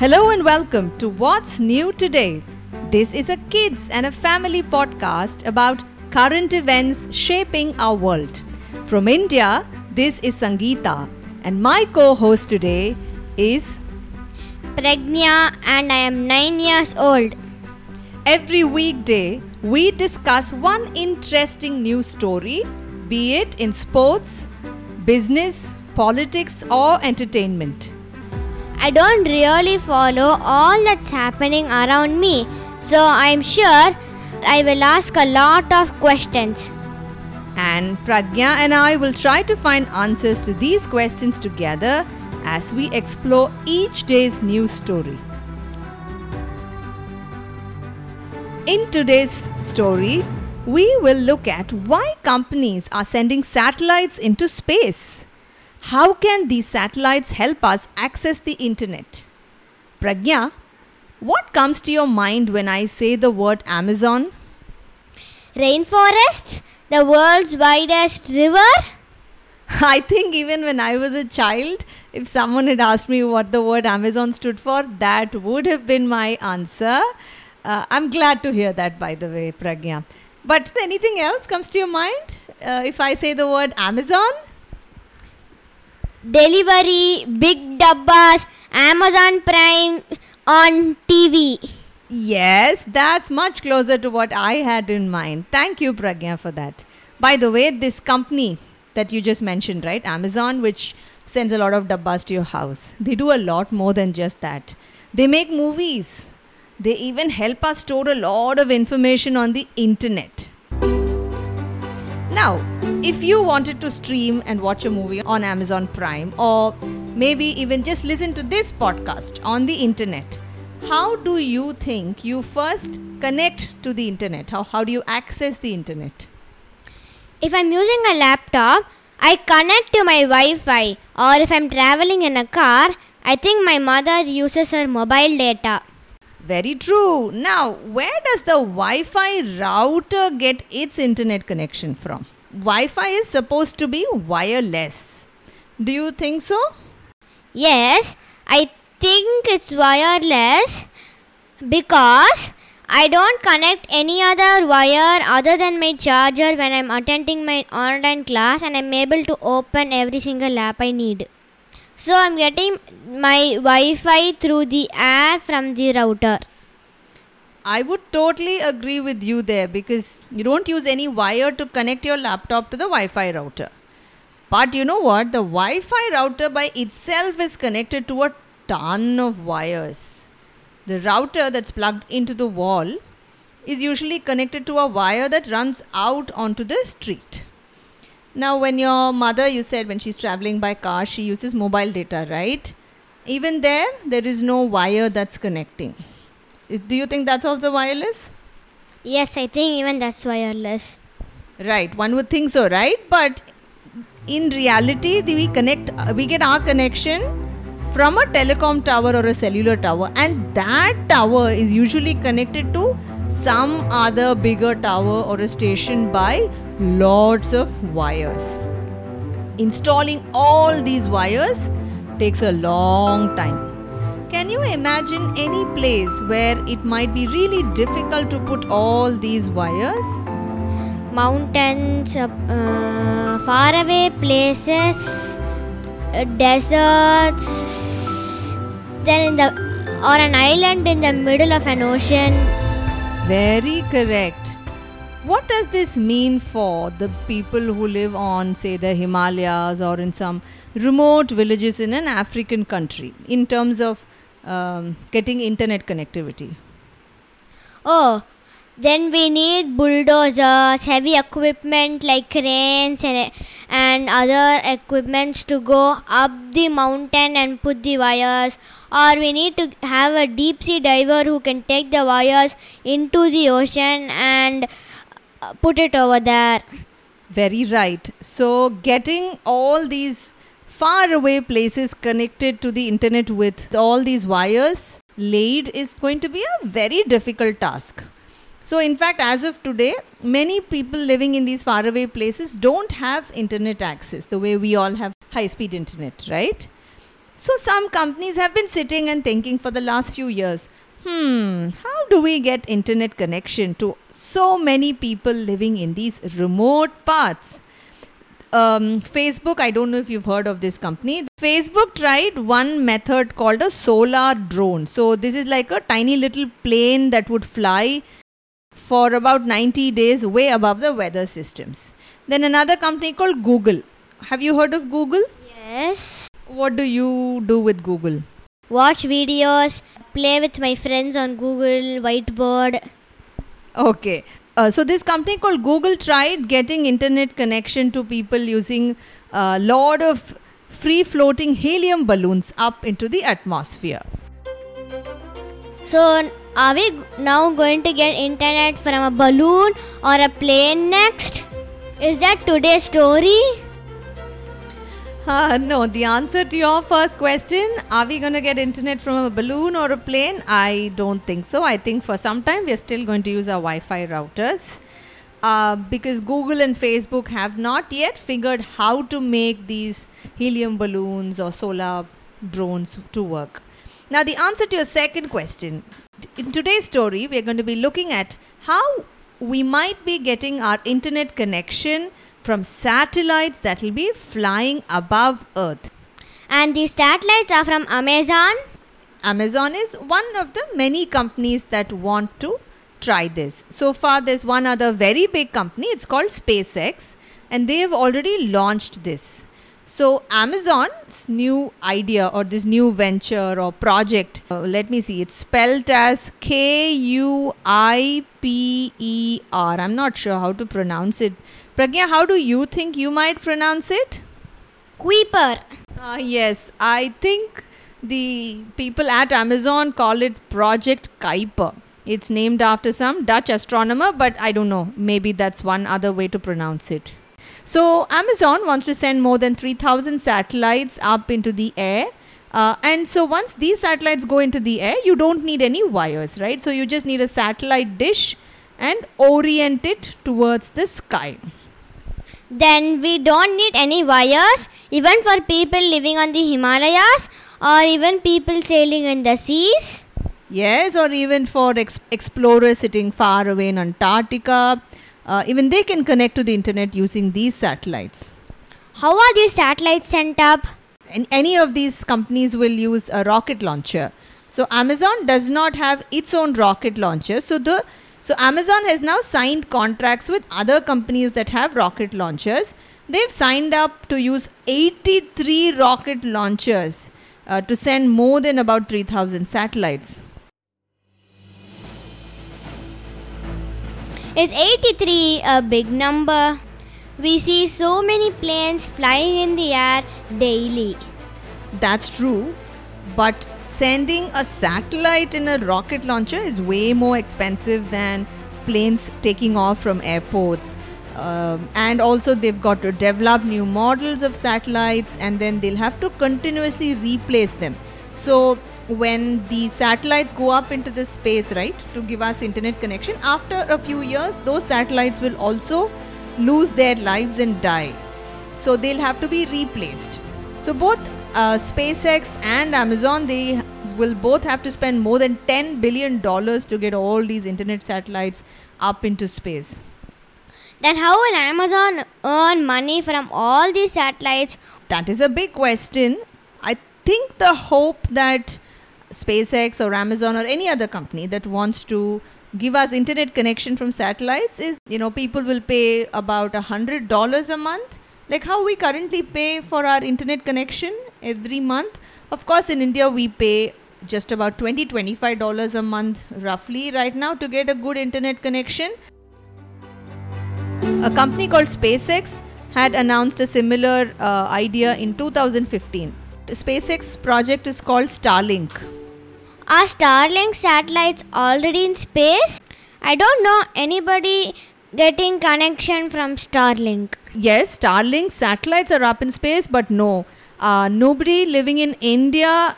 Hello and welcome to What's New Today. This is a kids and a family podcast about current events shaping our world. From India, this is Sangeeta, and my co host today is Pragnya and I am 9 years old. Every weekday, we discuss one interesting news story, be it in sports, business, politics, or entertainment. I don't really follow all that's happening around me, so I'm sure I will ask a lot of questions. And Pragya and I will try to find answers to these questions together as we explore each day's news story. In today's story, we will look at why companies are sending satellites into space. How can these satellites help us access the internet? Pragya, what comes to your mind when I say the word Amazon? Rainforests? The world's widest river? I think even when I was a child, if someone had asked me what the word Amazon stood for, that would have been my answer. Uh, I'm glad to hear that, by the way, Pragya. But anything else comes to your mind uh, if I say the word Amazon? Delivery, big dabbas, Amazon Prime on TV. Yes, that's much closer to what I had in mind. Thank you, Pragya, for that. By the way, this company that you just mentioned, right? Amazon, which sends a lot of dabbas to your house. They do a lot more than just that. They make movies. They even help us store a lot of information on the internet. Now, if you wanted to stream and watch a movie on Amazon Prime, or maybe even just listen to this podcast on the internet, how do you think you first connect to the internet? How, how do you access the internet? If I'm using a laptop, I connect to my Wi Fi, or if I'm traveling in a car, I think my mother uses her mobile data. Very true. Now, where does the Wi Fi router get its internet connection from? Wi Fi is supposed to be wireless. Do you think so? Yes, I think it's wireless because I don't connect any other wire other than my charger when I'm attending my online class and I'm able to open every single app I need. So I'm getting my Wi Fi through the air from the router. I would totally agree with you there because you don't use any wire to connect your laptop to the Wi Fi router. But you know what? The Wi Fi router by itself is connected to a ton of wires. The router that's plugged into the wall is usually connected to a wire that runs out onto the street. Now, when your mother, you said when she's traveling by car, she uses mobile data, right? Even there, there is no wire that's connecting. Do you think that's also wireless? Yes, I think even that's wireless. Right, one would think so, right? But in reality, we connect, we get our connection from a telecom tower or a cellular tower, and that tower is usually connected to some other bigger tower or a station by lots of wires. Installing all these wires takes a long time. Can you imagine any place where it might be really difficult to put all these wires? Mountains, uh, uh, faraway places, uh, deserts, then in the or an island in the middle of an ocean. Very correct. What does this mean for the people who live on, say, the Himalayas or in some remote villages in an African country in terms of um, getting internet connectivity? Oh, then we need bulldozers, heavy equipment like cranes and, and other equipments to go up the mountain and put the wires. Or we need to have a deep sea diver who can take the wires into the ocean and uh, put it over there. Very right. So, getting all these far away places connected to the internet with all these wires laid is going to be a very difficult task. So, in fact, as of today, many people living in these faraway places don't have internet access the way we all have high speed internet, right? So some companies have been sitting and thinking for the last few years hmm, how do we get internet connection to so many people living in these remote parts? Um, Facebook, I don't know if you've heard of this company. Facebook tried one method called a solar drone. So, this is like a tiny little plane that would fly for about 90 days way above the weather systems. Then another company called Google. Have you heard of Google? Yes. What do you do with Google? Watch videos, play with my friends on Google Whiteboard. Okay. Uh, so this company called Google tried getting internet connection to people using a lot of free floating helium balloons up into the atmosphere. So, are we now going to get internet from a balloon or a plane next? Is that today's story? Uh, no, the answer to your first question, are we going to get internet from a balloon or a plane? I don't think so. I think for some time we're still going to use our Wi Fi routers. Uh, because Google and Facebook have not yet figured how to make these helium balloons or solar drones to work. Now, the answer to your second question in today's story, we're going to be looking at how we might be getting our internet connection from satellites that will be flying above Earth. And these satellites are from Amazon. Amazon is one of the many companies that want to try this. So far, there's one other very big company, it's called SpaceX, and they have already launched this. So, Amazon's new idea or this new venture or project, uh, let me see, it's spelled as K U I P E R. I'm not sure how to pronounce it. Pragya, how do you think you might pronounce it? Kuiper. Uh, yes, I think the people at Amazon call it Project Kuiper. It's named after some Dutch astronomer, but I don't know. Maybe that's one other way to pronounce it. So, Amazon wants to send more than 3000 satellites up into the air. Uh, and so, once these satellites go into the air, you don't need any wires, right? So, you just need a satellite dish and orient it towards the sky. Then we don't need any wires, even for people living on the Himalayas or even people sailing in the seas. Yes, or even for ex- explorers sitting far away in Antarctica. Uh, even they can connect to the internet using these satellites. How are these satellites sent up? And any of these companies will use a rocket launcher. So Amazon does not have its own rocket launcher. So the so Amazon has now signed contracts with other companies that have rocket launchers. They've signed up to use 83 rocket launchers uh, to send more than about 3000 satellites. Is 83 a big number? We see so many planes flying in the air daily. That's true, but sending a satellite in a rocket launcher is way more expensive than planes taking off from airports. Um, and also, they've got to develop new models of satellites and then they'll have to continuously replace them. So, when the satellites go up into the space, right, to give us internet connection, after a few years, those satellites will also lose their lives and die. So they'll have to be replaced. So both uh, SpaceX and Amazon, they will both have to spend more than 10 billion dollars to get all these internet satellites up into space. Then, how will Amazon earn money from all these satellites? That is a big question. I think the hope that SpaceX or Amazon or any other company that wants to give us internet connection from satellites is you know people will pay about a hundred dollars a month like how we currently pay for our internet connection every month? Of course in india we pay just about 20 25 dollars a month roughly right now to get a good internet connection. A company called spacex had announced a similar uh, idea in 2015 the spacex project is called starlink. Are Starlink satellites already in space? I don't know anybody getting connection from Starlink. Yes, Starlink satellites are up in space, but no, uh, nobody living in India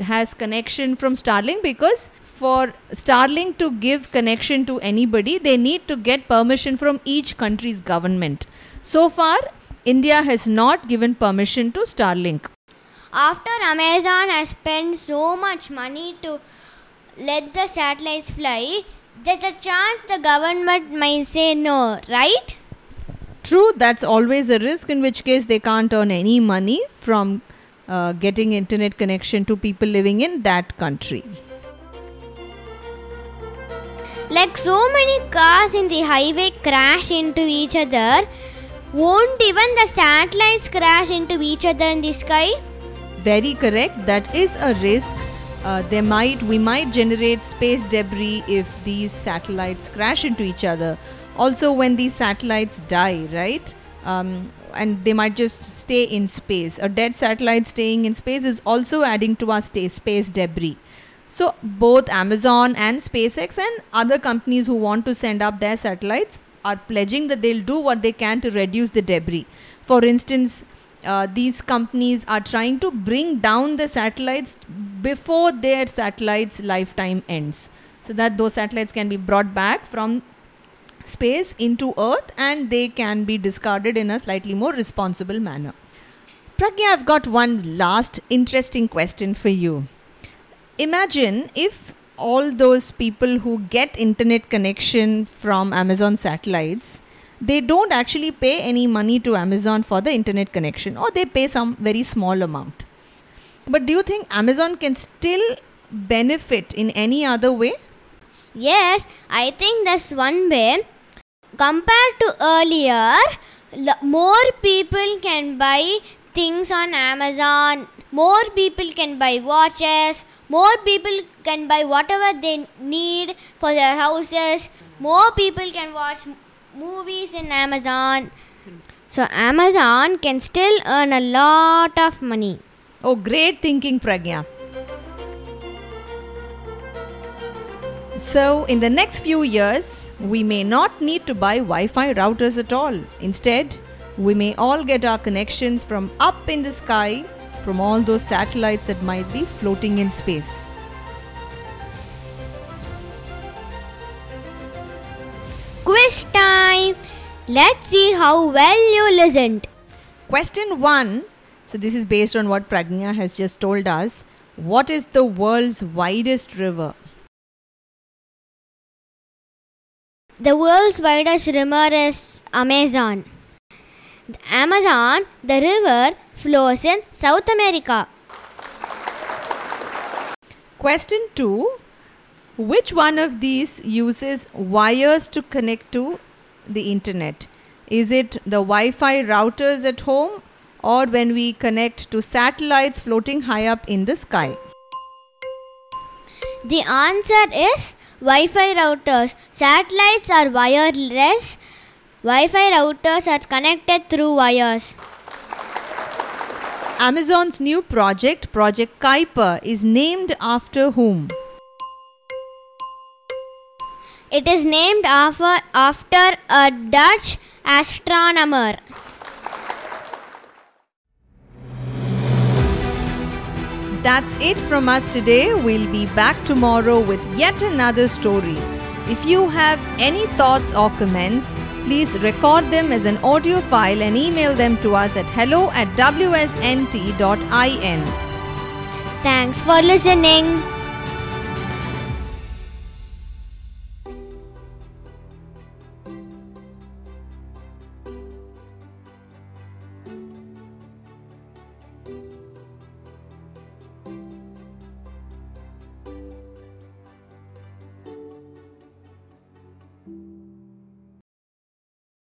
has connection from Starlink because for Starlink to give connection to anybody, they need to get permission from each country's government. So far, India has not given permission to Starlink. after Amazon has spent so much money to let the satellites fly, there's a chance the government might say no, right? True, that's always a risk, in which case they can't earn any money from uh, getting internet connection to people living in that country. Like so many cars in the highway crash into each other, won't even the satellites crash into each other in the sky? Very correct. That is a risk. Uh, there might we might generate space debris if these satellites crash into each other. Also, when these satellites die, right? Um, and they might just stay in space. A dead satellite staying in space is also adding to our stay space debris. So, both Amazon and SpaceX and other companies who want to send up their satellites are pledging that they'll do what they can to reduce the debris. For instance, uh, these companies are trying to bring down the satellites before their satellites' lifetime ends so that those satellites can be brought back from space into Earth and they can be discarded in a slightly more responsible manner. Pragya, I've got one last interesting question for you imagine if all those people who get internet connection from Amazon satellites they don't actually pay any money to Amazon for the internet connection or they pay some very small amount. But do you think Amazon can still benefit in any other way? Yes, I think that's one way. Compared to earlier, more people can buy things on Amazon, more people can buy watches, more people can buy whatever they need for their houses more people can watch movies in amazon so amazon can still earn a lot of money oh great thinking pragya so in the next few years we may not need to buy wi-fi routers at all instead we may all get our connections from up in the sky from all those satellites that might be floating in space. Quiz time! Let's see how well you listened. Question 1. So, this is based on what Pragnya has just told us. What is the world's widest river? The world's widest river is Amazon. The Amazon, the river, flows in South America. Question 2 Which one of these uses wires to connect to the internet? Is it the Wi Fi routers at home or when we connect to satellites floating high up in the sky? The answer is Wi Fi routers. Satellites are wireless, Wi Fi routers are connected through wires. Amazon's new project, Project Kuiper, is named after whom? It is named after, after a Dutch astronomer. That's it from us today. We'll be back tomorrow with yet another story. If you have any thoughts or comments, please record them as an audio file and email them to us at hello at wsnt.in. Thanks for listening.